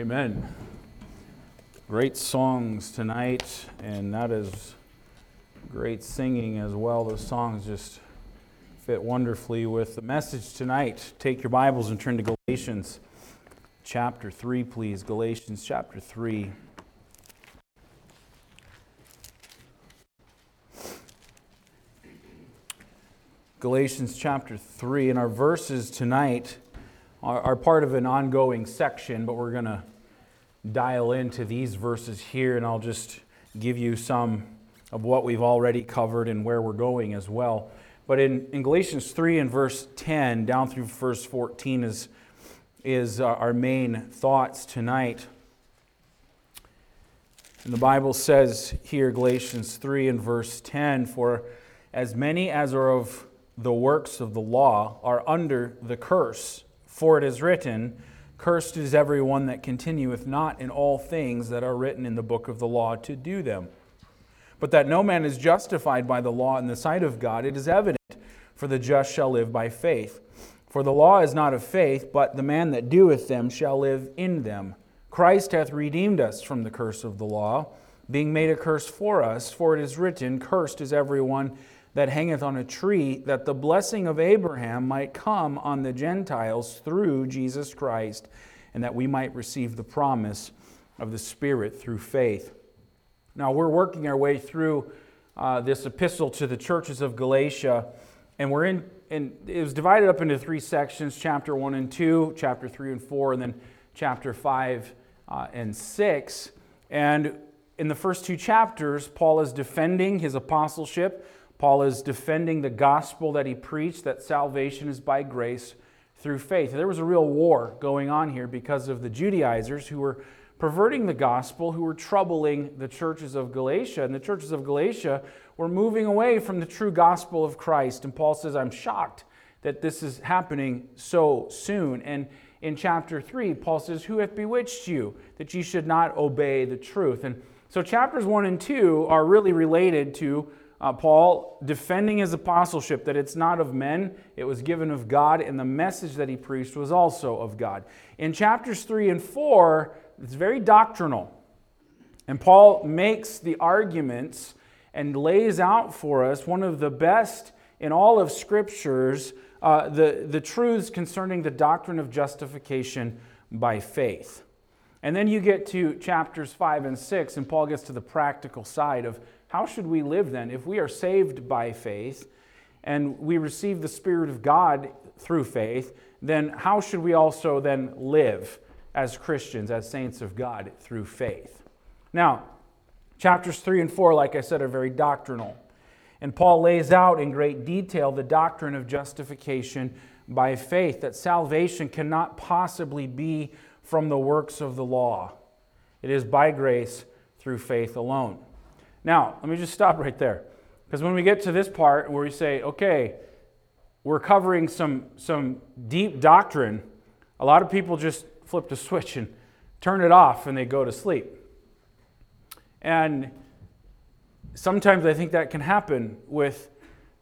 Amen. Great songs tonight, and that is great singing as well. Those songs just fit wonderfully with the message tonight. Take your Bibles and turn to Galatians chapter 3, please. Galatians chapter 3. Galatians chapter 3, and our verses tonight are, are part of an ongoing section, but we're going to dial into these verses here, and I'll just give you some of what we've already covered and where we're going as well. But in, in Galatians 3 and verse 10 down through verse 14 is, is uh, our main thoughts tonight. And the Bible says here, Galatians 3 and verse 10 For as many as are of the works of the law are under the curse. For it is written, Cursed is everyone that continueth not in all things that are written in the book of the law to do them. But that no man is justified by the law in the sight of God, it is evident, for the just shall live by faith. For the law is not of faith, but the man that doeth them shall live in them. Christ hath redeemed us from the curse of the law, being made a curse for us, for it is written, Cursed is everyone that hangeth on a tree, that the blessing of Abraham might come on the Gentiles through Jesus Christ, and that we might receive the promise of the Spirit through faith. Now, we're working our way through uh, this epistle to the churches of Galatia, and we're in, and it was divided up into three sections chapter 1 and 2, chapter 3 and 4, and then chapter 5 uh, and 6. And in the first two chapters, Paul is defending his apostleship Paul is defending the gospel that he preached that salvation is by grace through faith. There was a real war going on here because of the Judaizers who were perverting the gospel, who were troubling the churches of Galatia. And the churches of Galatia were moving away from the true gospel of Christ. And Paul says, I'm shocked that this is happening so soon. And in chapter 3, Paul says, Who hath bewitched you that ye should not obey the truth? And so chapters 1 and 2 are really related to uh, Paul defending his apostleship that it's not of men, it was given of God, and the message that he preached was also of God. In chapters 3 and 4, it's very doctrinal. And Paul makes the arguments and lays out for us one of the best in all of Scriptures uh, the, the truths concerning the doctrine of justification by faith. And then you get to chapters 5 and 6, and Paul gets to the practical side of how should we live then? If we are saved by faith and we receive the Spirit of God through faith, then how should we also then live as Christians, as saints of God through faith? Now, chapters 3 and 4, like I said, are very doctrinal. And Paul lays out in great detail the doctrine of justification by faith, that salvation cannot possibly be from the works of the law. It is by grace through faith alone. Now, let me just stop right there. Because when we get to this part where we say, okay, we're covering some, some deep doctrine, a lot of people just flip the switch and turn it off and they go to sleep. And sometimes I think that can happen with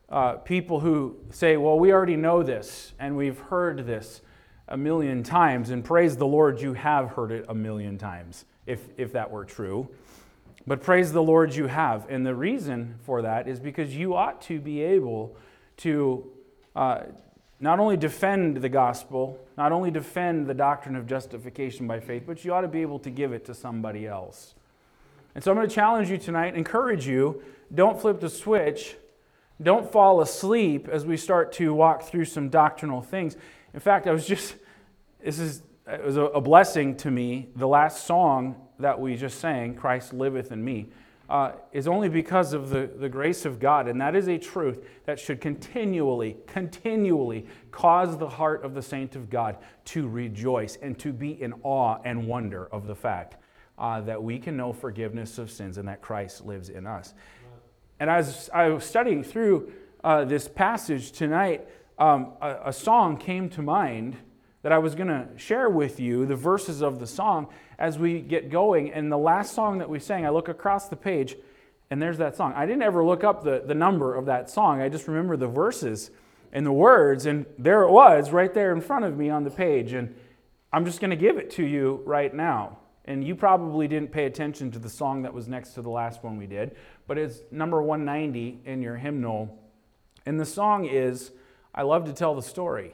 uh, people who say, well, we already know this and we've heard this a million times. And praise the Lord, you have heard it a million times, if, if that were true. But praise the Lord, you have. And the reason for that is because you ought to be able to uh, not only defend the gospel, not only defend the doctrine of justification by faith, but you ought to be able to give it to somebody else. And so I'm going to challenge you tonight, encourage you don't flip the switch, don't fall asleep as we start to walk through some doctrinal things. In fact, I was just, this is, it was a blessing to me. The last song that we just sang, Christ liveth in me, uh, is only because of the, the grace of God. And that is a truth that should continually, continually cause the heart of the saint of God to rejoice and to be in awe and wonder of the fact uh, that we can know forgiveness of sins and that Christ lives in us. And as I was studying through uh, this passage tonight, um, a, a song came to mind that I was going to share with you the verses of the song as we get going. And the last song that we sang, I look across the page and there's that song. I didn't ever look up the, the number of that song, I just remember the verses and the words, and there it was right there in front of me on the page. And I'm just going to give it to you right now. And you probably didn't pay attention to the song that was next to the last one we did, but it's number 190 in your hymnal. And the song is, I Love to Tell the Story.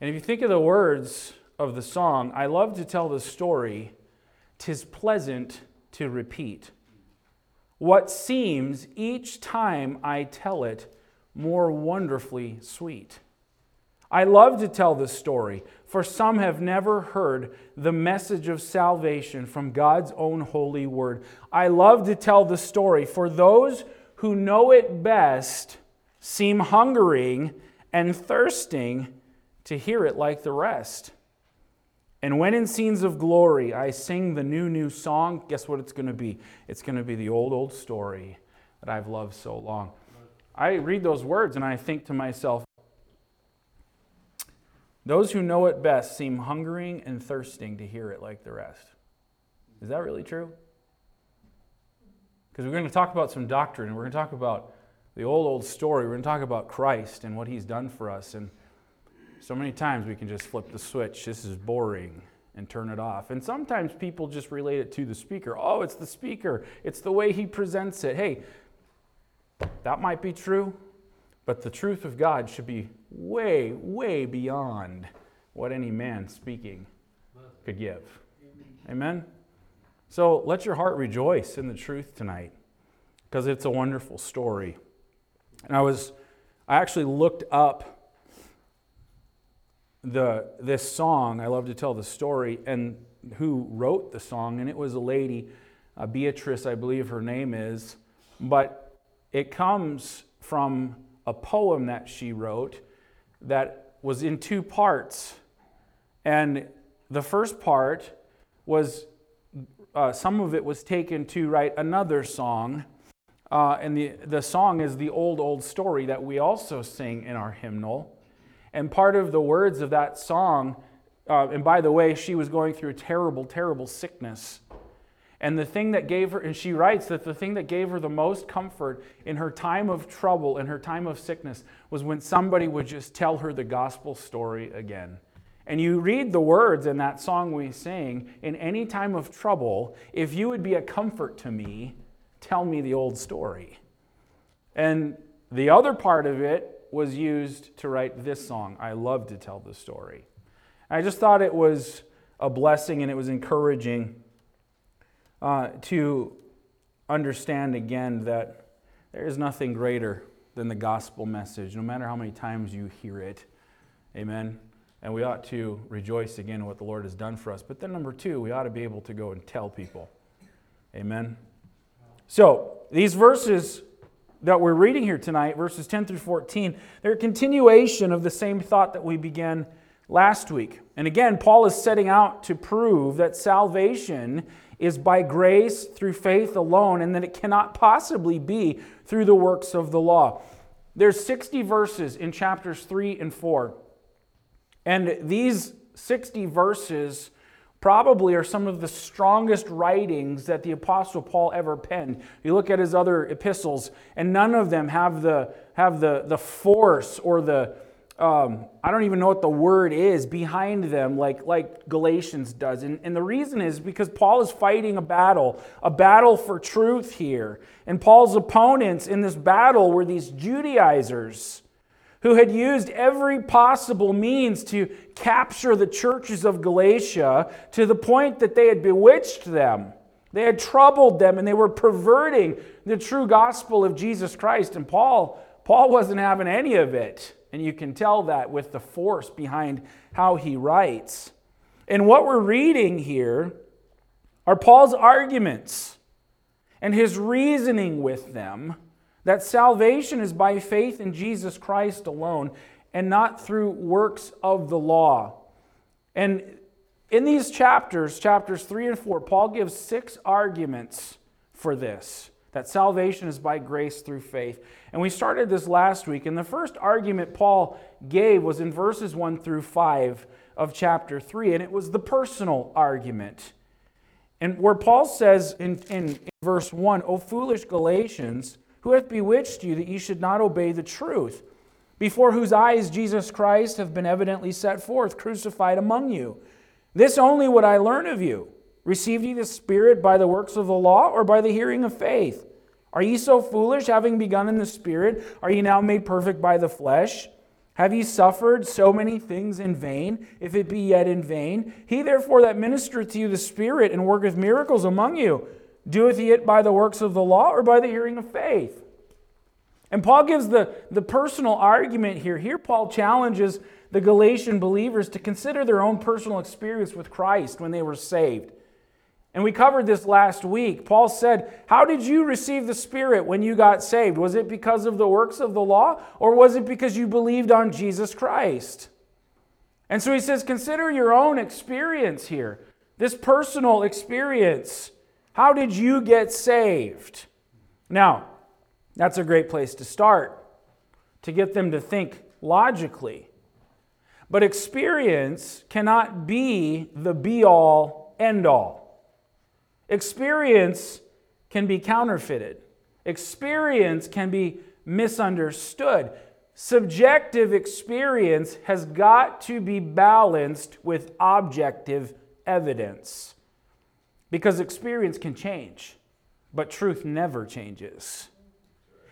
And if you think of the words of the song, I love to tell the story, tis pleasant to repeat. What seems each time I tell it more wonderfully sweet. I love to tell this story, for some have never heard the message of salvation from God's own holy word. I love to tell the story, for those who know it best seem hungering and thirsting to hear it like the rest. And when in scenes of glory I sing the new, new song, guess what it's going to be? It's going to be the old, old story that I've loved so long. I read those words and I think to myself, those who know it best seem hungering and thirsting to hear it like the rest. Is that really true? Because we're going to talk about some doctrine we're going to talk about the old, old story. We're going to talk about Christ and what he's done for us. And so many times we can just flip the switch. This is boring and turn it off. And sometimes people just relate it to the speaker. Oh, it's the speaker, it's the way he presents it. Hey, that might be true, but the truth of God should be way, way beyond what any man speaking could give. Amen? So let your heart rejoice in the truth tonight because it's a wonderful story. And I was, I actually looked up the, this song. I love to tell the story and who wrote the song, and it was a lady, uh, Beatrice, I believe her name is, but it comes from a poem that she wrote that was in two parts. And the first part was, uh, some of it was taken to write another song. Uh, and the, the song is the old, old story that we also sing in our hymnal. And part of the words of that song, uh, and by the way, she was going through a terrible, terrible sickness. And the thing that gave her, and she writes that the thing that gave her the most comfort in her time of trouble, in her time of sickness, was when somebody would just tell her the gospel story again. And you read the words in that song we sing in any time of trouble, if you would be a comfort to me, tell me the old story. And the other part of it was used to write this song, I Love to Tell the Story. I just thought it was a blessing and it was encouraging uh, to understand again that there is nothing greater than the gospel message, no matter how many times you hear it. Amen. And we ought to rejoice again in what the Lord has done for us. But then, number two, we ought to be able to go and tell people. Amen. So, these verses that we're reading here tonight, verses 10 through 14, they're a continuation of the same thought that we began last week. And again, Paul is setting out to prove that salvation is by grace through faith alone, and that it cannot possibly be through the works of the law. There's 60 verses in chapters 3 and 4. And these 60 verses probably are some of the strongest writings that the Apostle Paul ever penned. You look at his other epistles, and none of them have the, have the, the force or the, um, I don't even know what the word is behind them, like, like Galatians does. And, and the reason is because Paul is fighting a battle, a battle for truth here. And Paul's opponents in this battle were these Judaizers who had used every possible means to capture the churches of Galatia to the point that they had bewitched them. They had troubled them and they were perverting the true gospel of Jesus Christ. And Paul, Paul wasn't having any of it. And you can tell that with the force behind how he writes. And what we're reading here are Paul's arguments and his reasoning with them that salvation is by faith in Jesus Christ alone and not through works of the law. And in these chapters, chapters 3 and 4, Paul gives six arguments for this that salvation is by grace through faith. And we started this last week, and the first argument Paul gave was in verses 1 through 5 of chapter 3, and it was the personal argument. And where Paul says in, in, in verse 1, O foolish Galatians, who hath bewitched you that ye should not obey the truth, before whose eyes Jesus Christ have been evidently set forth, crucified among you. This only would I learn of you. Received ye the Spirit by the works of the law or by the hearing of faith? Are ye so foolish, having begun in the Spirit? Are ye now made perfect by the flesh? Have ye suffered so many things in vain, if it be yet in vain? He therefore that ministereth to you the Spirit and worketh miracles among you, doeth he it by the works of the law or by the hearing of faith? And Paul gives the, the personal argument here. Here, Paul challenges the Galatian believers to consider their own personal experience with Christ when they were saved. And we covered this last week. Paul said, How did you receive the Spirit when you got saved? Was it because of the works of the law, or was it because you believed on Jesus Christ? And so he says, Consider your own experience here, this personal experience. How did you get saved? Now, that's a great place to start, to get them to think logically. But experience cannot be the be all, end all. Experience can be counterfeited, experience can be misunderstood. Subjective experience has got to be balanced with objective evidence because experience can change, but truth never changes.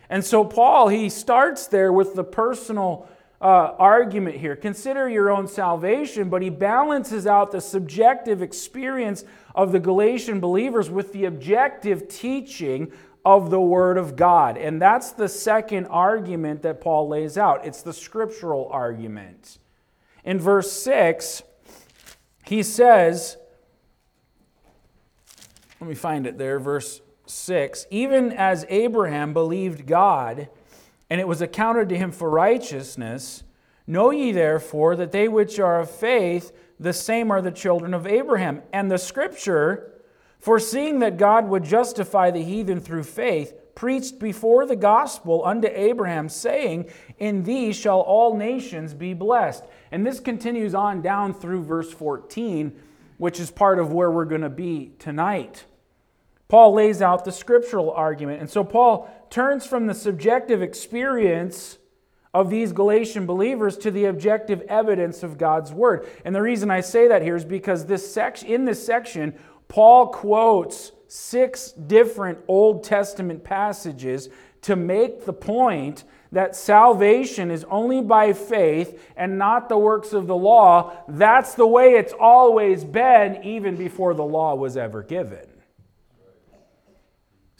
And so, Paul, he starts there with the personal uh, argument here. Consider your own salvation, but he balances out the subjective experience of the Galatian believers with the objective teaching of the Word of God. And that's the second argument that Paul lays out. It's the scriptural argument. In verse 6, he says, let me find it there, verse 6 even as Abraham believed God, and it was accounted to him for righteousness. Know ye therefore that they which are of faith, the same are the children of Abraham. And the scripture, foreseeing that God would justify the heathen through faith, preached before the gospel unto Abraham, saying, In thee shall all nations be blessed. And this continues on down through verse 14, which is part of where we're going to be tonight. Paul lays out the scriptural argument. And so Paul turns from the subjective experience of these Galatian believers to the objective evidence of God's word. And the reason I say that here is because this section in this section Paul quotes six different Old Testament passages to make the point that salvation is only by faith and not the works of the law. That's the way it's always been even before the law was ever given.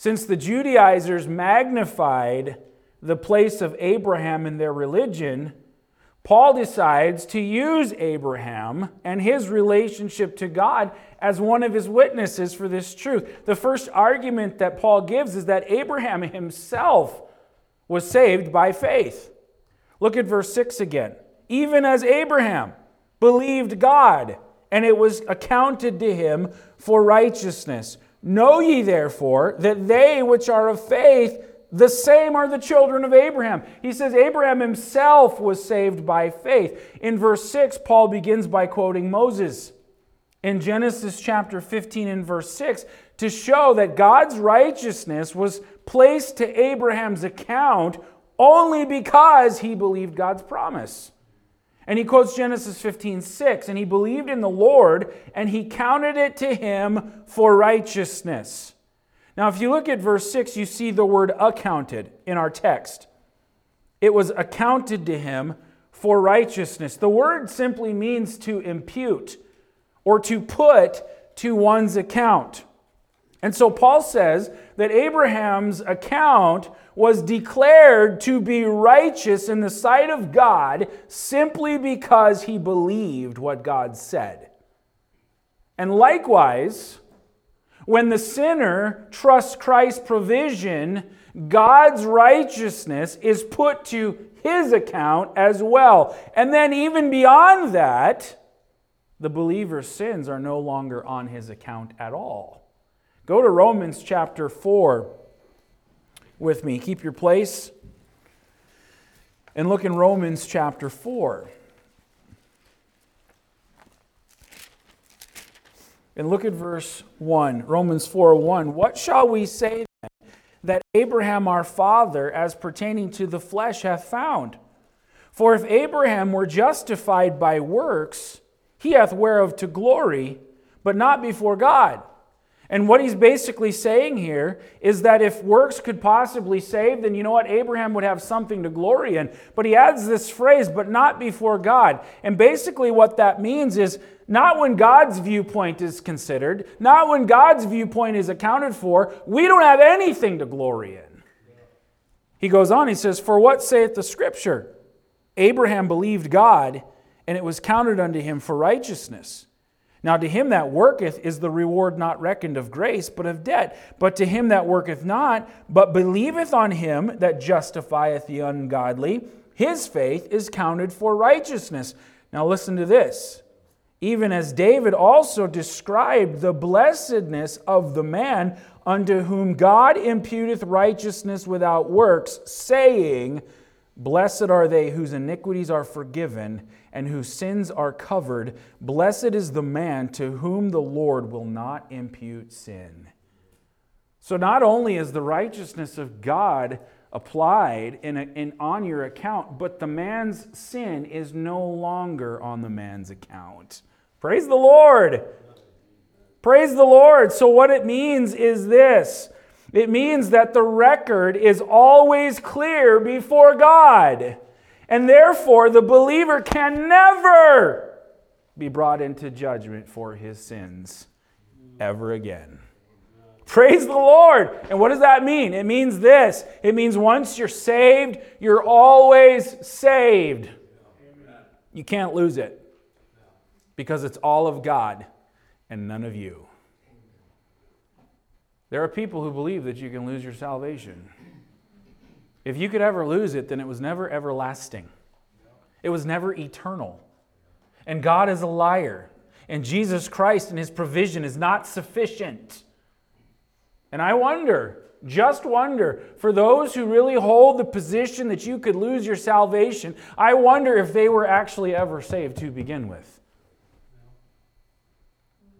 Since the Judaizers magnified the place of Abraham in their religion, Paul decides to use Abraham and his relationship to God as one of his witnesses for this truth. The first argument that Paul gives is that Abraham himself was saved by faith. Look at verse 6 again. Even as Abraham believed God, and it was accounted to him for righteousness. Know ye therefore that they which are of faith, the same are the children of Abraham. He says Abraham himself was saved by faith. In verse 6, Paul begins by quoting Moses in Genesis chapter 15 and verse 6 to show that God's righteousness was placed to Abraham's account only because he believed God's promise. And he quotes Genesis 15, 6, and he believed in the Lord, and he counted it to him for righteousness. Now, if you look at verse 6, you see the word accounted in our text. It was accounted to him for righteousness. The word simply means to impute or to put to one's account. And so Paul says that Abraham's account was declared to be righteous in the sight of God simply because he believed what God said. And likewise, when the sinner trusts Christ's provision, God's righteousness is put to his account as well. And then, even beyond that, the believer's sins are no longer on his account at all. Go to Romans chapter 4 with me. Keep your place. And look in Romans chapter 4. And look at verse 1. Romans 4 1. What shall we say then that Abraham our father, as pertaining to the flesh, hath found? For if Abraham were justified by works, he hath whereof to glory, but not before God. And what he's basically saying here is that if works could possibly save, then you know what? Abraham would have something to glory in. But he adds this phrase, but not before God. And basically, what that means is not when God's viewpoint is considered, not when God's viewpoint is accounted for, we don't have anything to glory in. He goes on, he says, For what saith the scripture? Abraham believed God, and it was counted unto him for righteousness. Now, to him that worketh is the reward not reckoned of grace, but of debt. But to him that worketh not, but believeth on him that justifieth the ungodly, his faith is counted for righteousness. Now, listen to this. Even as David also described the blessedness of the man unto whom God imputeth righteousness without works, saying, Blessed are they whose iniquities are forgiven and whose sins are covered. Blessed is the man to whom the Lord will not impute sin. So, not only is the righteousness of God applied in, a, in, on your account, but the man's sin is no longer on the man's account. Praise the Lord. Praise the Lord. So, what it means is this it means that the record is always clear before God. And therefore, the believer can never be brought into judgment for his sins ever again. Praise the Lord. And what does that mean? It means this it means once you're saved, you're always saved. You can't lose it because it's all of God and none of you. There are people who believe that you can lose your salvation. If you could ever lose it, then it was never everlasting, it was never eternal. And God is a liar. And Jesus Christ and his provision is not sufficient. And I wonder, just wonder, for those who really hold the position that you could lose your salvation, I wonder if they were actually ever saved to begin with.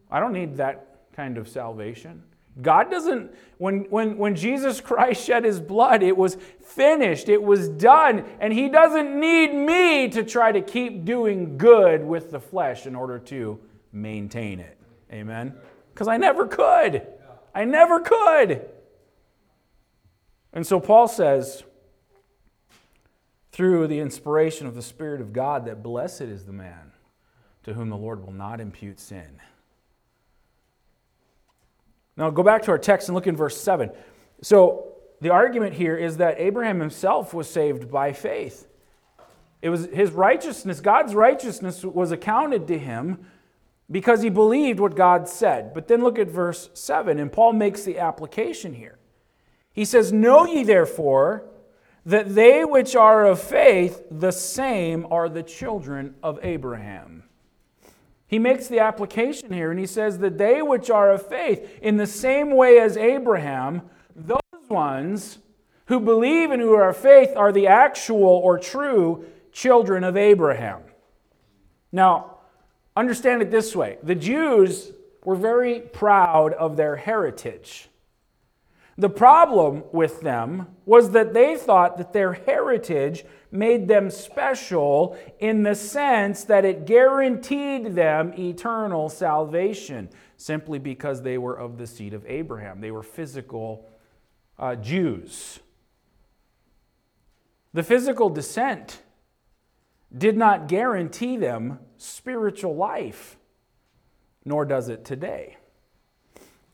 I don't need that kind of salvation. God doesn't, when, when, when Jesus Christ shed his blood, it was finished, it was done, and he doesn't need me to try to keep doing good with the flesh in order to maintain it. Amen? Because I never could. I never could. And so Paul says, through the inspiration of the Spirit of God, that blessed is the man to whom the Lord will not impute sin. Now go back to our text and look in verse 7. So the argument here is that Abraham himself was saved by faith. It was his righteousness, God's righteousness was accounted to him because he believed what God said. But then look at verse 7, and Paul makes the application here. He says, Know ye therefore that they which are of faith, the same are the children of Abraham. He makes the application here and he says that they which are of faith, in the same way as Abraham, those ones who believe and who are of faith are the actual or true children of Abraham. Now, understand it this way the Jews were very proud of their heritage. The problem with them was that they thought that their heritage made them special in the sense that it guaranteed them eternal salvation simply because they were of the seed of Abraham. They were physical uh, Jews. The physical descent did not guarantee them spiritual life, nor does it today.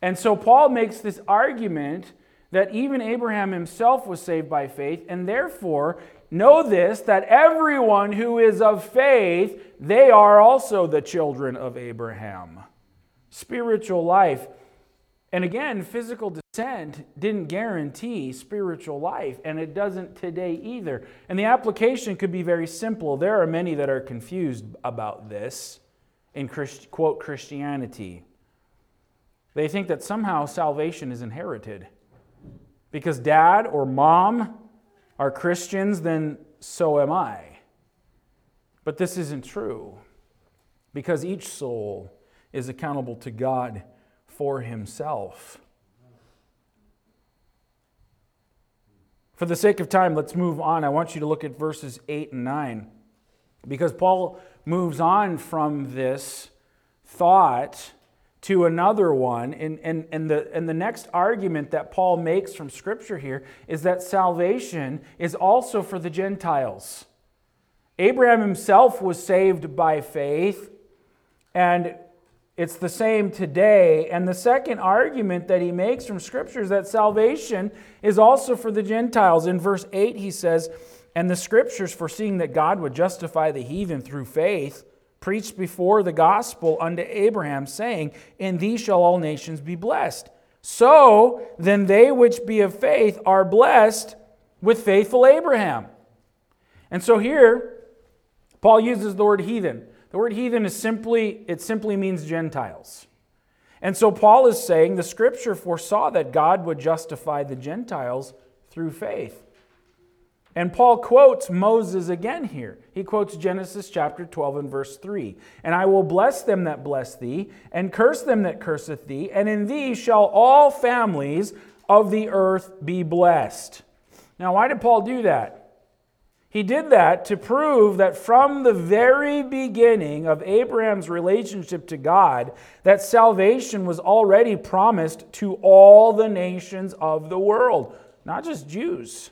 And so Paul makes this argument that even Abraham himself was saved by faith, and therefore know this that everyone who is of faith, they are also the children of Abraham. Spiritual life. And again, physical descent didn't guarantee spiritual life, and it doesn't today either. And the application could be very simple. There are many that are confused about this in Christ, quote Christianity. They think that somehow salvation is inherited. Because dad or mom are Christians, then so am I. But this isn't true. Because each soul is accountable to God for himself. For the sake of time, let's move on. I want you to look at verses 8 and 9 because Paul moves on from this thought to another one. And, and, and, the, and the next argument that Paul makes from Scripture here is that salvation is also for the Gentiles. Abraham himself was saved by faith, and it's the same today. And the second argument that he makes from Scripture is that salvation is also for the Gentiles. In verse 8, he says, And the Scriptures, foreseeing that God would justify the heathen through faith, preached before the gospel unto Abraham, saying, In thee shall all nations be blessed. So then they which be of faith are blessed with faithful Abraham. And so here, Paul uses the word heathen. The word heathen is simply, it simply means Gentiles. And so Paul is saying the scripture foresaw that God would justify the Gentiles through faith. And Paul quotes Moses again here. He quotes Genesis chapter 12 and verse 3. And I will bless them that bless thee, and curse them that curseth thee, and in thee shall all families of the earth be blessed. Now, why did Paul do that? He did that to prove that from the very beginning of Abraham's relationship to God, that salvation was already promised to all the nations of the world, not just Jews.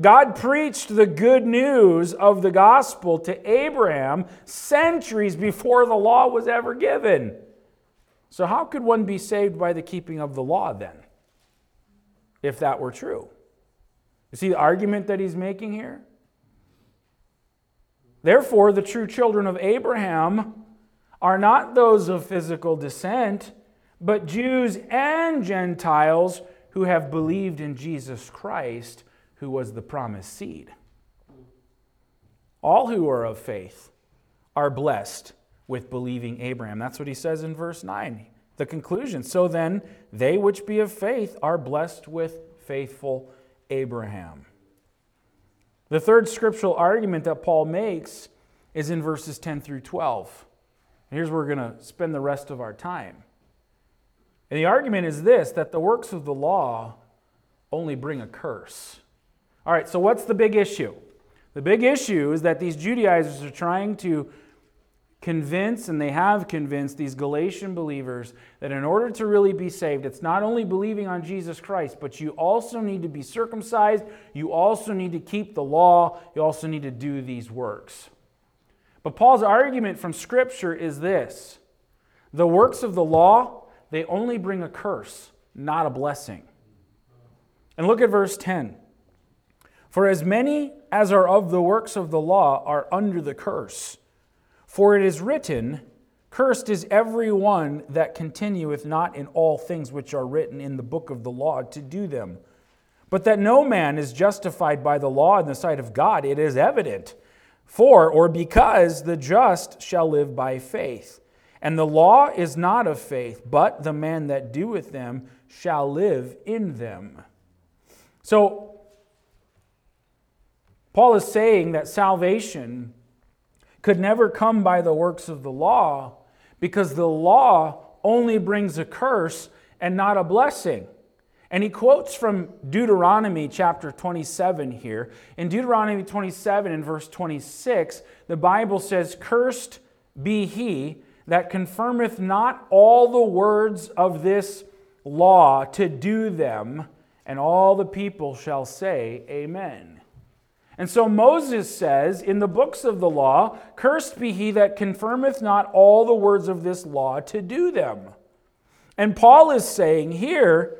God preached the good news of the gospel to Abraham centuries before the law was ever given. So, how could one be saved by the keeping of the law then, if that were true? You see the argument that he's making here? Therefore, the true children of Abraham are not those of physical descent, but Jews and Gentiles who have believed in Jesus Christ, who was the promised seed. All who are of faith are blessed with believing Abraham. That's what he says in verse 9. The conclusion. So then, they which be of faith are blessed with faithful Abraham. The third scriptural argument that Paul makes is in verses 10 through 12. here's where we're going to spend the rest of our time. And the argument is this that the works of the law only bring a curse. All right, so what's the big issue? The big issue is that these Judaizers are trying to convince, and they have convinced these Galatian believers that in order to really be saved, it's not only believing on Jesus Christ, but you also need to be circumcised, you also need to keep the law, you also need to do these works. But Paul's argument from Scripture is this the works of the law, they only bring a curse, not a blessing. And look at verse 10. For as many as are of the works of the law are under the curse. For it is written, Cursed is every one that continueth not in all things which are written in the book of the law to do them. But that no man is justified by the law in the sight of God, it is evident. For, or because, the just shall live by faith. And the law is not of faith, but the man that doeth them shall live in them. So, Paul is saying that salvation could never come by the works of the law because the law only brings a curse and not a blessing. And he quotes from Deuteronomy chapter 27 here. In Deuteronomy 27 and verse 26, the Bible says, Cursed be he that confirmeth not all the words of this law to do them, and all the people shall say, Amen. And so Moses says in the books of the law, Cursed be he that confirmeth not all the words of this law to do them. And Paul is saying here,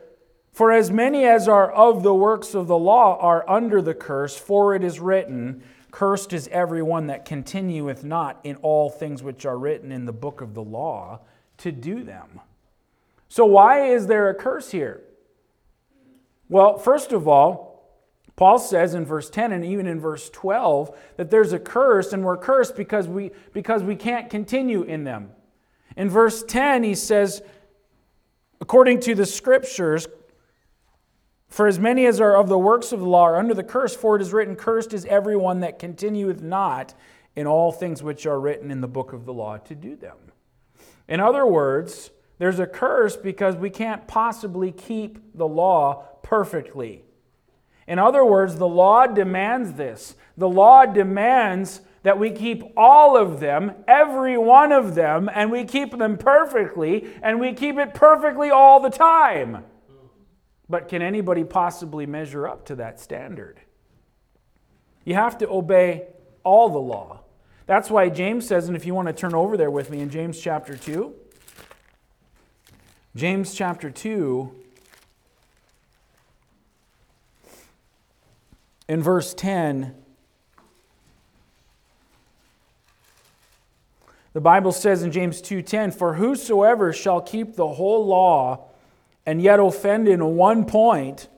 For as many as are of the works of the law are under the curse, for it is written, Cursed is every one that continueth not in all things which are written in the book of the law to do them. So, why is there a curse here? Well, first of all, Paul says in verse 10 and even in verse 12 that there's a curse and we're cursed because we, because we can't continue in them. In verse 10, he says, according to the scriptures, for as many as are of the works of the law are under the curse, for it is written, Cursed is everyone that continueth not in all things which are written in the book of the law to do them. In other words, there's a curse because we can't possibly keep the law perfectly. In other words, the law demands this. The law demands that we keep all of them, every one of them, and we keep them perfectly, and we keep it perfectly all the time. But can anybody possibly measure up to that standard? You have to obey all the law. That's why James says, and if you want to turn over there with me in James chapter 2, James chapter 2, in verse 10, the Bible says in James 2:10, "For whosoever shall keep the whole law and yet offend in one point,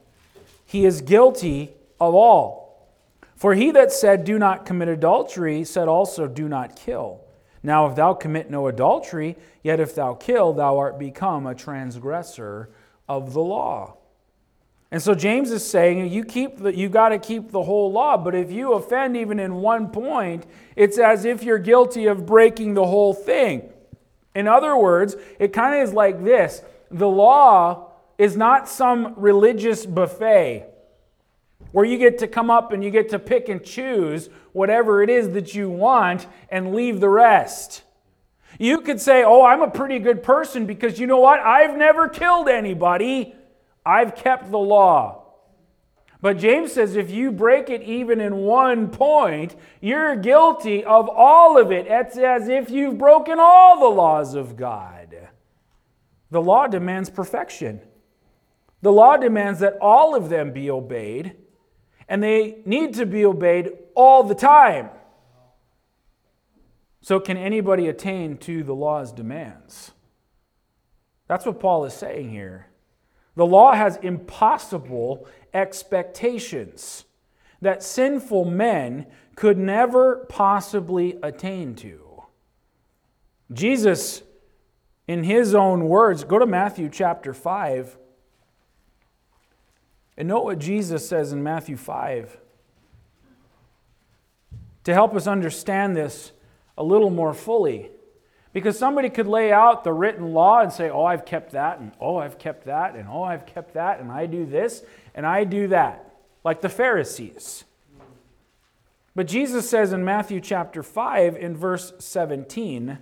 he is guilty of all. For he that said, Do not commit adultery, said also, Do not kill. Now, if thou commit no adultery, yet if thou kill, thou art become a transgressor of the law. And so James is saying you keep the, you got to keep the whole law, but if you offend even in one point, it's as if you're guilty of breaking the whole thing. In other words, it kind of is like this the law is not some religious buffet where you get to come up and you get to pick and choose whatever it is that you want and leave the rest. You could say, Oh, I'm a pretty good person because you know what? I've never killed anybody, I've kept the law. But James says if you break it even in one point, you're guilty of all of it. It's as if you've broken all the laws of God. The law demands perfection. The law demands that all of them be obeyed, and they need to be obeyed all the time. So, can anybody attain to the law's demands? That's what Paul is saying here. The law has impossible expectations that sinful men could never possibly attain to. Jesus in his own words, go to Matthew chapter 5 and note what Jesus says in Matthew 5. To help us understand this a little more fully. Because somebody could lay out the written law and say, Oh, I've kept that, and oh, I've kept that, and oh, I've kept that, and I do this, and I do that, like the Pharisees. But Jesus says in Matthew chapter 5, in verse 17,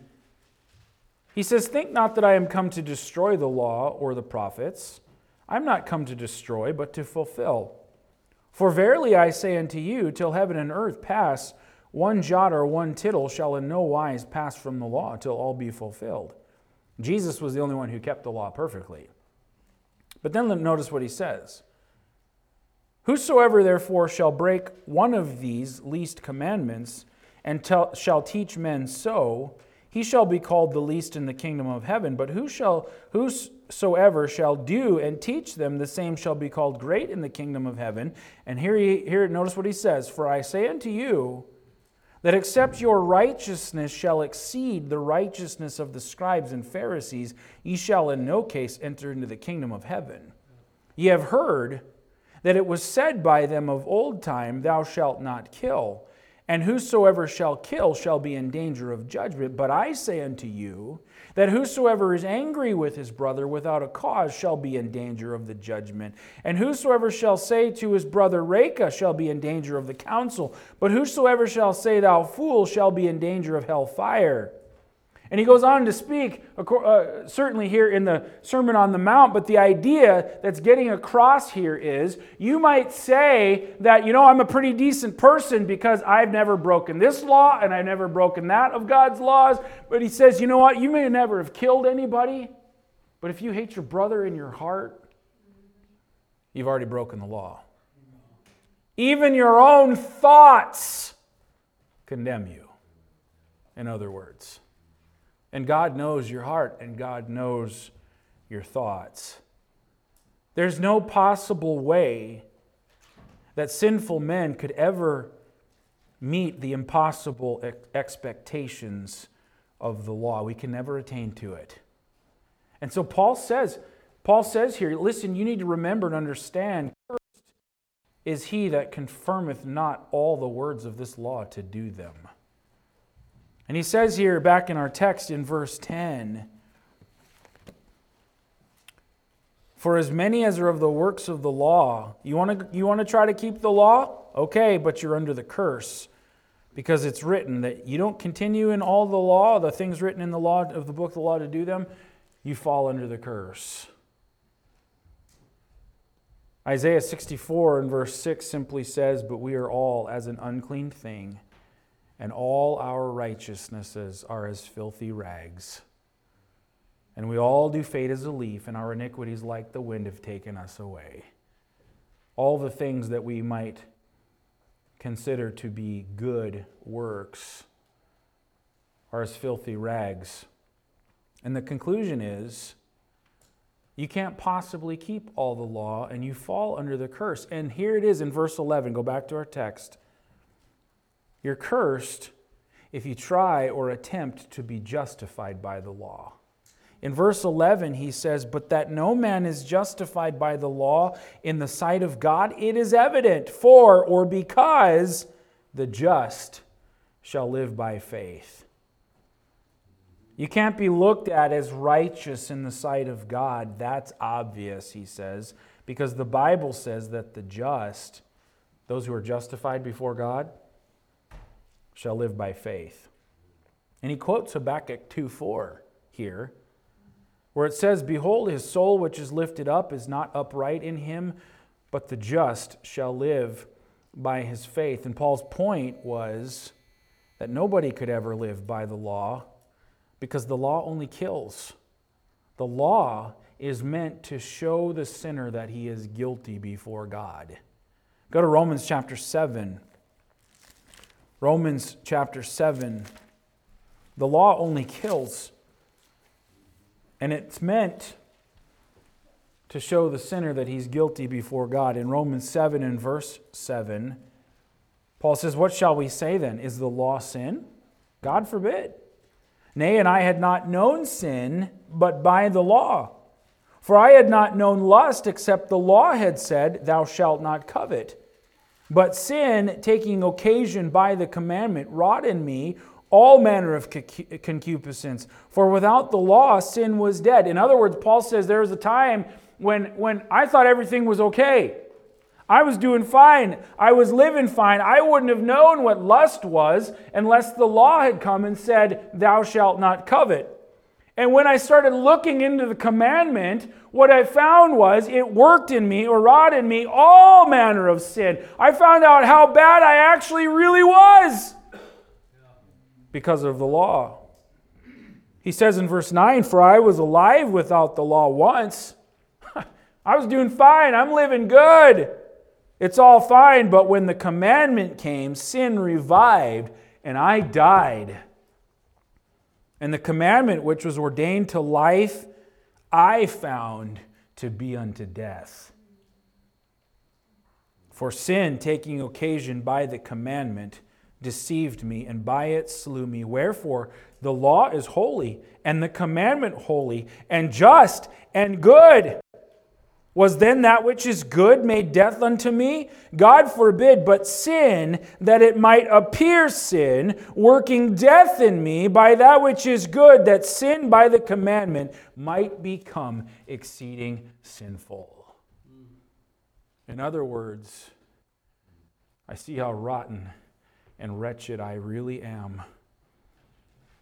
he says, Think not that I am come to destroy the law or the prophets. I'm not come to destroy, but to fulfill. For verily I say unto you, till heaven and earth pass, one jot or one tittle shall in no wise pass from the law till all be fulfilled. Jesus was the only one who kept the law perfectly. But then notice what he says Whosoever therefore shall break one of these least commandments and tell, shall teach men so, he shall be called the least in the kingdom of heaven. But who shall, whosoever shall do and teach them, the same shall be called great in the kingdom of heaven. And here, he, here notice what he says For I say unto you, that except your righteousness shall exceed the righteousness of the scribes and Pharisees, ye shall in no case enter into the kingdom of heaven. Ye have heard that it was said by them of old time, Thou shalt not kill. And whosoever shall kill shall be in danger of judgment. But I say unto you that whosoever is angry with his brother without a cause shall be in danger of the judgment. And whosoever shall say to his brother, Raca, shall be in danger of the council. But whosoever shall say, Thou fool, shall be in danger of hell fire. And he goes on to speak, uh, certainly here in the Sermon on the Mount, but the idea that's getting across here is you might say that, you know, I'm a pretty decent person because I've never broken this law and I've never broken that of God's laws. But he says, you know what, you may never have killed anybody, but if you hate your brother in your heart, you've already broken the law. Even your own thoughts condemn you, in other words. And God knows your heart and God knows your thoughts. There's no possible way that sinful men could ever meet the impossible expectations of the law. We can never attain to it. And so Paul says, Paul says here, listen, you need to remember and understand, first is he that confirmeth not all the words of this law to do them. And he says here, back in our text in verse 10, For as many as are of the works of the law, you want to you want to try to keep the law? Okay, but you're under the curse. Because it's written that you don't continue in all the law, the things written in the law of the book of the law to do them, you fall under the curse. Isaiah 64 and verse 6 simply says, But we are all as an unclean thing, and all our righteousnesses are as filthy rags. And we all do fade as a leaf, and our iniquities, like the wind, have taken us away. All the things that we might consider to be good works are as filthy rags. And the conclusion is you can't possibly keep all the law, and you fall under the curse. And here it is in verse 11. Go back to our text. You're cursed if you try or attempt to be justified by the law. In verse 11, he says, But that no man is justified by the law in the sight of God, it is evident, for or because the just shall live by faith. You can't be looked at as righteous in the sight of God. That's obvious, he says, because the Bible says that the just, those who are justified before God, shall live by faith. And he quotes Habakkuk 2 4 here where it says, Behold, his soul which is lifted up is not upright in him, but the just shall live by his faith. And Paul's point was that nobody could ever live by the law because the law only kills. The law is meant to show the sinner that he is guilty before God. Go to Romans chapter 7. Romans chapter 7. The law only kills. And it's meant to show the sinner that he's guilty before God. In Romans 7 and verse 7, Paul says, What shall we say then? Is the law sin? God forbid. Nay, and I had not known sin but by the law. For I had not known lust except the law had said, Thou shalt not covet. But sin, taking occasion by the commandment, wrought in me all manner of concupiscence. For without the law, sin was dead. In other words, Paul says there was a time when, when I thought everything was okay. I was doing fine. I was living fine. I wouldn't have known what lust was unless the law had come and said, Thou shalt not covet. And when I started looking into the commandment, what I found was it worked in me or wrought in me all manner of sin. I found out how bad I actually really was because of the law. He says in verse 9, For I was alive without the law once. I was doing fine. I'm living good. It's all fine. But when the commandment came, sin revived, and I died. And the commandment which was ordained to life, I found to be unto death. For sin, taking occasion by the commandment, deceived me, and by it slew me. Wherefore, the law is holy, and the commandment holy, and just, and good. Was then that which is good made death unto me? God forbid, but sin, that it might appear sin, working death in me by that which is good, that sin by the commandment might become exceeding sinful. In other words, I see how rotten and wretched I really am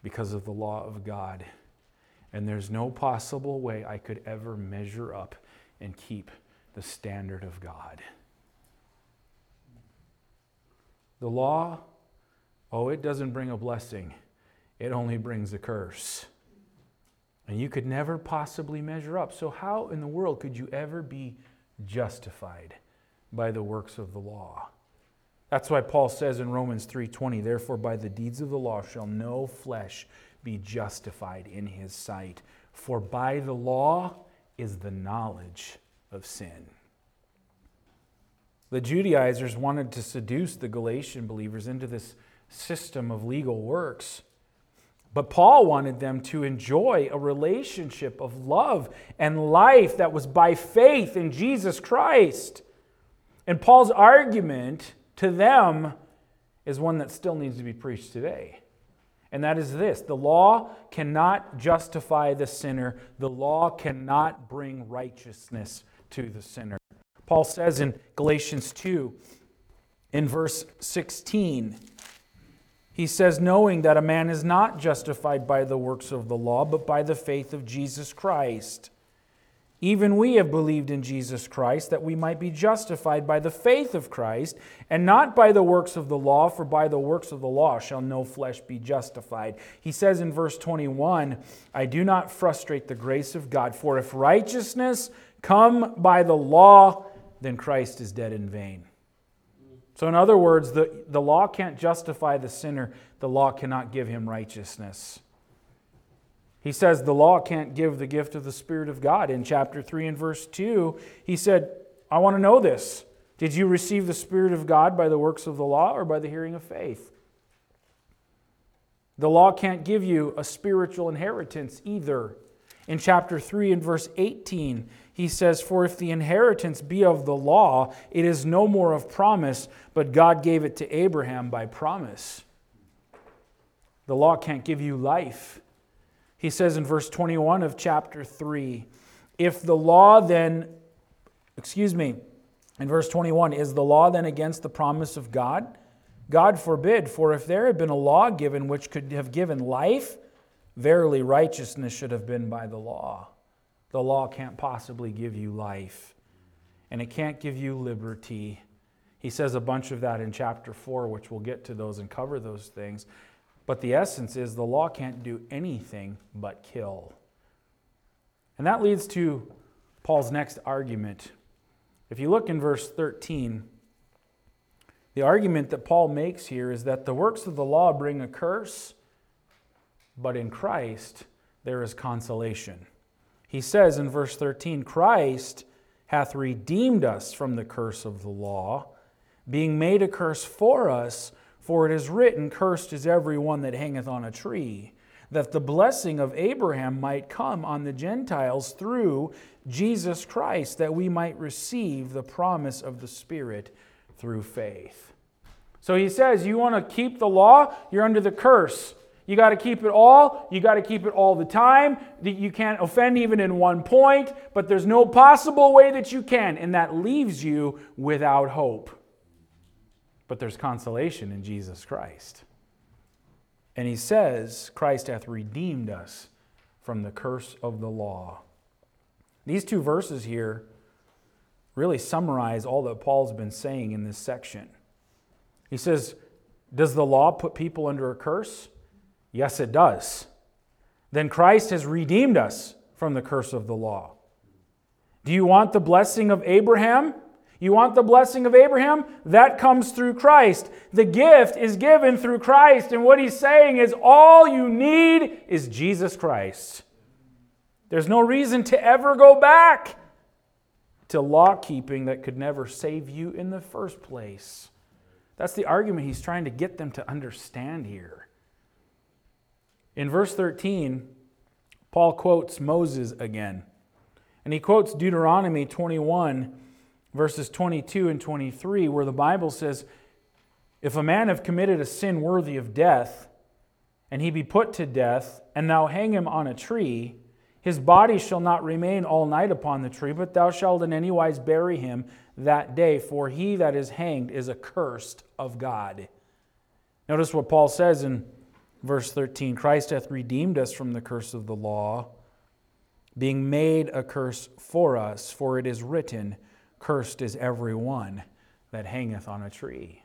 because of the law of God. And there's no possible way I could ever measure up and keep the standard of God. The law, oh, it doesn't bring a blessing, it only brings a curse. And you could never possibly measure up. So, how in the world could you ever be justified by the works of the law? That's why Paul says in Romans 3:20, "Therefore by the deeds of the law shall no flesh be justified in his sight, for by the law is the knowledge of sin." The Judaizers wanted to seduce the Galatian believers into this system of legal works. But Paul wanted them to enjoy a relationship of love and life that was by faith in Jesus Christ. And Paul's argument to them is one that still needs to be preached today. And that is this the law cannot justify the sinner, the law cannot bring righteousness to the sinner. Paul says in Galatians 2, in verse 16, he says, knowing that a man is not justified by the works of the law, but by the faith of Jesus Christ. Even we have believed in Jesus Christ that we might be justified by the faith of Christ, and not by the works of the law, for by the works of the law shall no flesh be justified. He says in verse 21 I do not frustrate the grace of God, for if righteousness come by the law, then Christ is dead in vain. So, in other words, the, the law can't justify the sinner, the law cannot give him righteousness. He says the law can't give the gift of the Spirit of God. In chapter 3 and verse 2, he said, I want to know this. Did you receive the Spirit of God by the works of the law or by the hearing of faith? The law can't give you a spiritual inheritance either. In chapter 3 and verse 18, he says, For if the inheritance be of the law, it is no more of promise, but God gave it to Abraham by promise. The law can't give you life. He says in verse 21 of chapter 3 If the law then, excuse me, in verse 21, is the law then against the promise of God? God forbid, for if there had been a law given which could have given life, verily righteousness should have been by the law. The law can't possibly give you life, and it can't give you liberty. He says a bunch of that in chapter 4, which we'll get to those and cover those things. But the essence is the law can't do anything but kill. And that leads to Paul's next argument. If you look in verse 13, the argument that Paul makes here is that the works of the law bring a curse, but in Christ there is consolation. He says in verse 13, Christ hath redeemed us from the curse of the law, being made a curse for us for it is written, Cursed is every one that hangeth on a tree, that the blessing of Abraham might come on the Gentiles through Jesus Christ, that we might receive the promise of the Spirit through faith. So he says, You want to keep the law? You're under the curse. You got to keep it all. You got to keep it all the time. You can't offend even in one point, but there's no possible way that you can, and that leaves you without hope. But there's consolation in Jesus Christ. And he says, Christ hath redeemed us from the curse of the law. These two verses here really summarize all that Paul's been saying in this section. He says, Does the law put people under a curse? Yes, it does. Then Christ has redeemed us from the curse of the law. Do you want the blessing of Abraham? You want the blessing of Abraham? That comes through Christ. The gift is given through Christ. And what he's saying is all you need is Jesus Christ. There's no reason to ever go back to law keeping that could never save you in the first place. That's the argument he's trying to get them to understand here. In verse 13, Paul quotes Moses again. And he quotes Deuteronomy 21 verses 22 and 23, where the Bible says, If a man have committed a sin worthy of death, and he be put to death, and thou hang him on a tree, his body shall not remain all night upon the tree, but thou shalt in any wise bury him that day, for he that is hanged is accursed of God. Notice what Paul says in verse 13 Christ hath redeemed us from the curse of the law, being made a curse for us, for it is written, Cursed is every one that hangeth on a tree.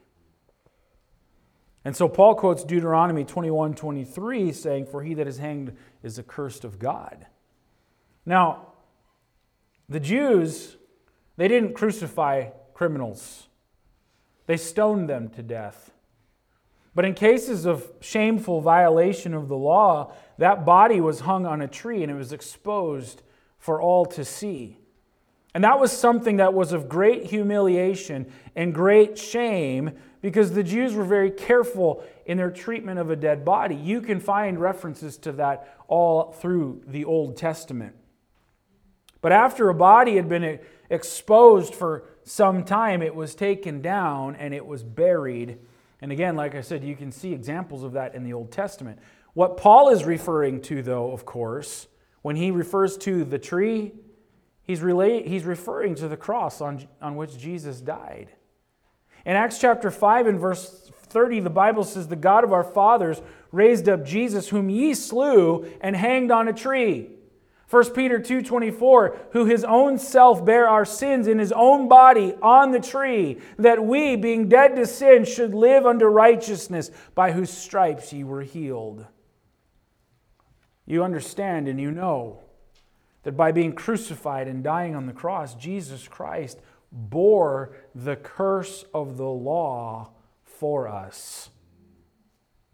And so Paul quotes Deuteronomy 21 23, saying, For he that is hanged is accursed of God. Now, the Jews, they didn't crucify criminals, they stoned them to death. But in cases of shameful violation of the law, that body was hung on a tree and it was exposed for all to see. And that was something that was of great humiliation and great shame because the Jews were very careful in their treatment of a dead body. You can find references to that all through the Old Testament. But after a body had been exposed for some time, it was taken down and it was buried. And again, like I said, you can see examples of that in the Old Testament. What Paul is referring to, though, of course, when he refers to the tree, he's, relate, he's referring to the cross on, on which Jesus died. In Acts chapter 5 and verse 30, the Bible says, The God of our fathers raised up Jesus, whom ye slew and hanged on a tree. 1 Peter 2:24 who his own self bare our sins in his own body on the tree that we being dead to sin should live unto righteousness by whose stripes ye were healed. You understand and you know that by being crucified and dying on the cross Jesus Christ bore the curse of the law for us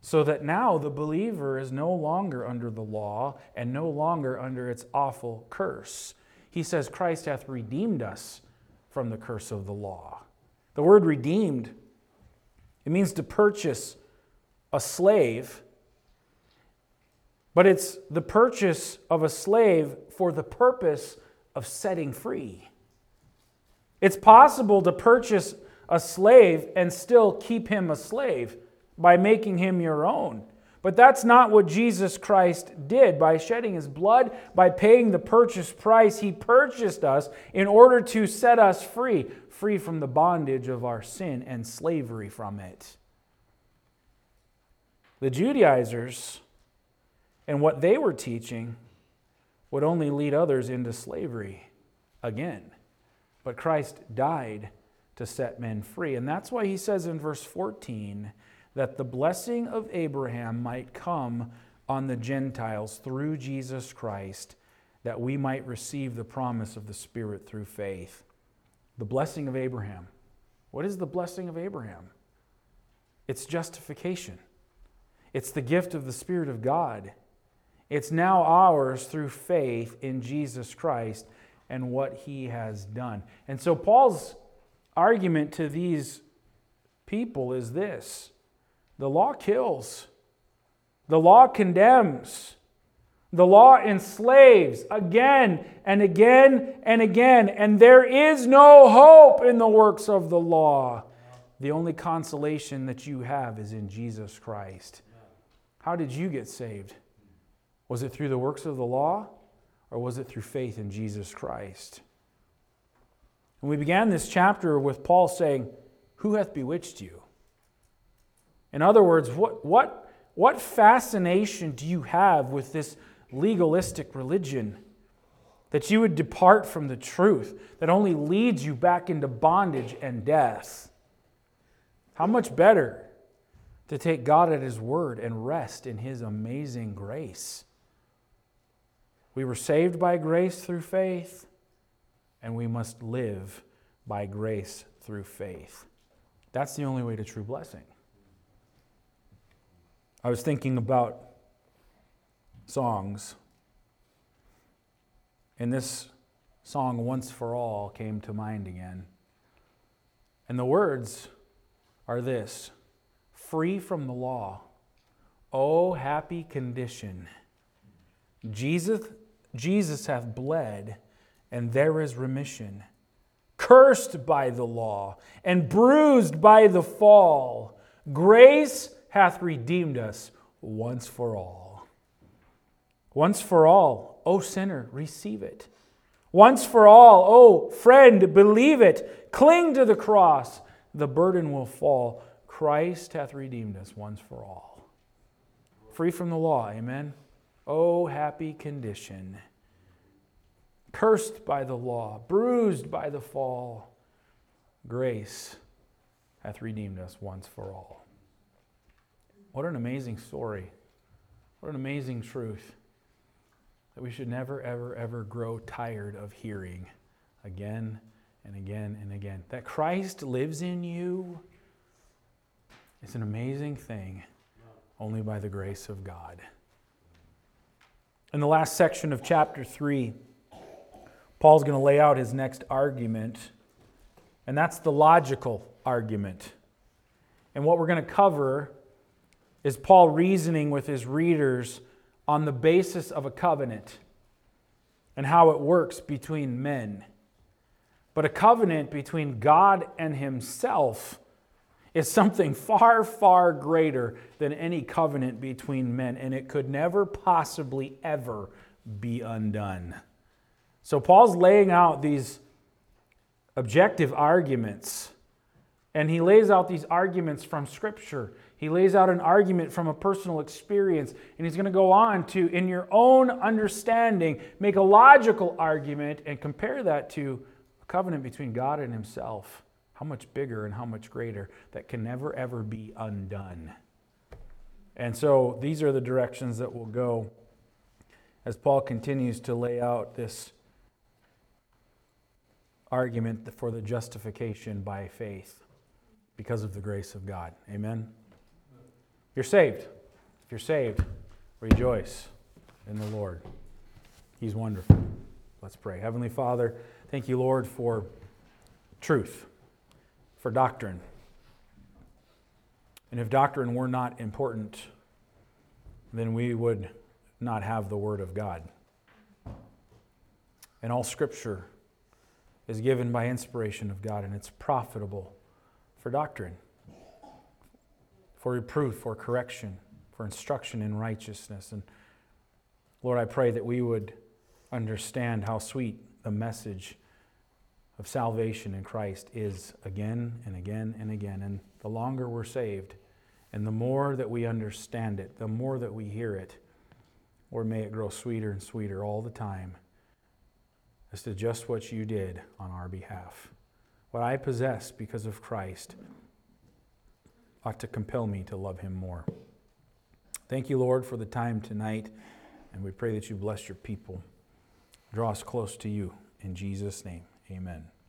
so that now the believer is no longer under the law and no longer under its awful curse. He says, Christ hath redeemed us from the curse of the law. The word redeemed, it means to purchase a slave, but it's the purchase of a slave for the purpose of setting free. It's possible to purchase a slave and still keep him a slave by making him your own. But that's not what Jesus Christ did. By shedding his blood, by paying the purchase price, he purchased us in order to set us free, free from the bondage of our sin and slavery from it. The Judaizers and what they were teaching would only lead others into slavery again. But Christ died to set men free. And that's why he says in verse 14, that the blessing of Abraham might come on the Gentiles through Jesus Christ, that we might receive the promise of the Spirit through faith. The blessing of Abraham. What is the blessing of Abraham? It's justification, it's the gift of the Spirit of God. It's now ours through faith in Jesus Christ and what he has done. And so, Paul's argument to these people is this the law kills, the law condemns, the law enslaves again and again and again, and there is no hope in the works of the law. The only consolation that you have is in Jesus Christ. How did you get saved? Was it through the works of the law or was it through faith in Jesus Christ? And we began this chapter with Paul saying, Who hath bewitched you? In other words, what, what, what fascination do you have with this legalistic religion? That you would depart from the truth that only leads you back into bondage and death. How much better to take God at His word and rest in His amazing grace? We were saved by grace through faith, and we must live by grace through faith. That's the only way to true blessing. I was thinking about songs, and this song, Once for All, came to mind again. And the words are this Free from the law, oh happy condition. Jesus, Jesus hath bled, and there is remission. Cursed by the law, and bruised by the fall, grace hath redeemed us once for all. Once for all, O sinner, receive it. Once for all, O friend, believe it. Cling to the cross, the burden will fall. Christ hath redeemed us once for all. Free from the law, amen? Oh, happy condition. Cursed by the law, bruised by the fall, grace hath redeemed us once for all. What an amazing story. What an amazing truth that we should never, ever, ever grow tired of hearing again and again and again. That Christ lives in you is an amazing thing only by the grace of God. In the last section of chapter 3, Paul's going to lay out his next argument, and that's the logical argument. And what we're going to cover is Paul reasoning with his readers on the basis of a covenant and how it works between men. But a covenant between God and himself is something far, far greater than any covenant between men, and it could never possibly ever be undone. So, Paul's laying out these objective arguments, and he lays out these arguments from Scripture. He lays out an argument from a personal experience, and he's going to go on to, in your own understanding, make a logical argument and compare that to a covenant between God and himself. How much bigger and how much greater that can never, ever be undone. And so these are the directions that will go as Paul continues to lay out this argument for the justification by faith because of the grace of God. Amen. You're saved. If you're saved, rejoice in the Lord. He's wonderful. Let's pray. Heavenly Father, thank you, Lord, for truth, for doctrine. And if doctrine were not important, then we would not have the Word of God. And all Scripture is given by inspiration of God, and it's profitable for doctrine for reproof, for correction, for instruction in righteousness. And Lord, I pray that we would understand how sweet the message of salvation in Christ is again and again and again. And the longer we're saved, and the more that we understand it, the more that we hear it, or may it grow sweeter and sweeter all the time as to just what you did on our behalf. What I possess because of Christ ought to compel me to love him more. Thank you, Lord, for the time tonight, and we pray that you bless your people. Draw us close to you. In Jesus' name, amen.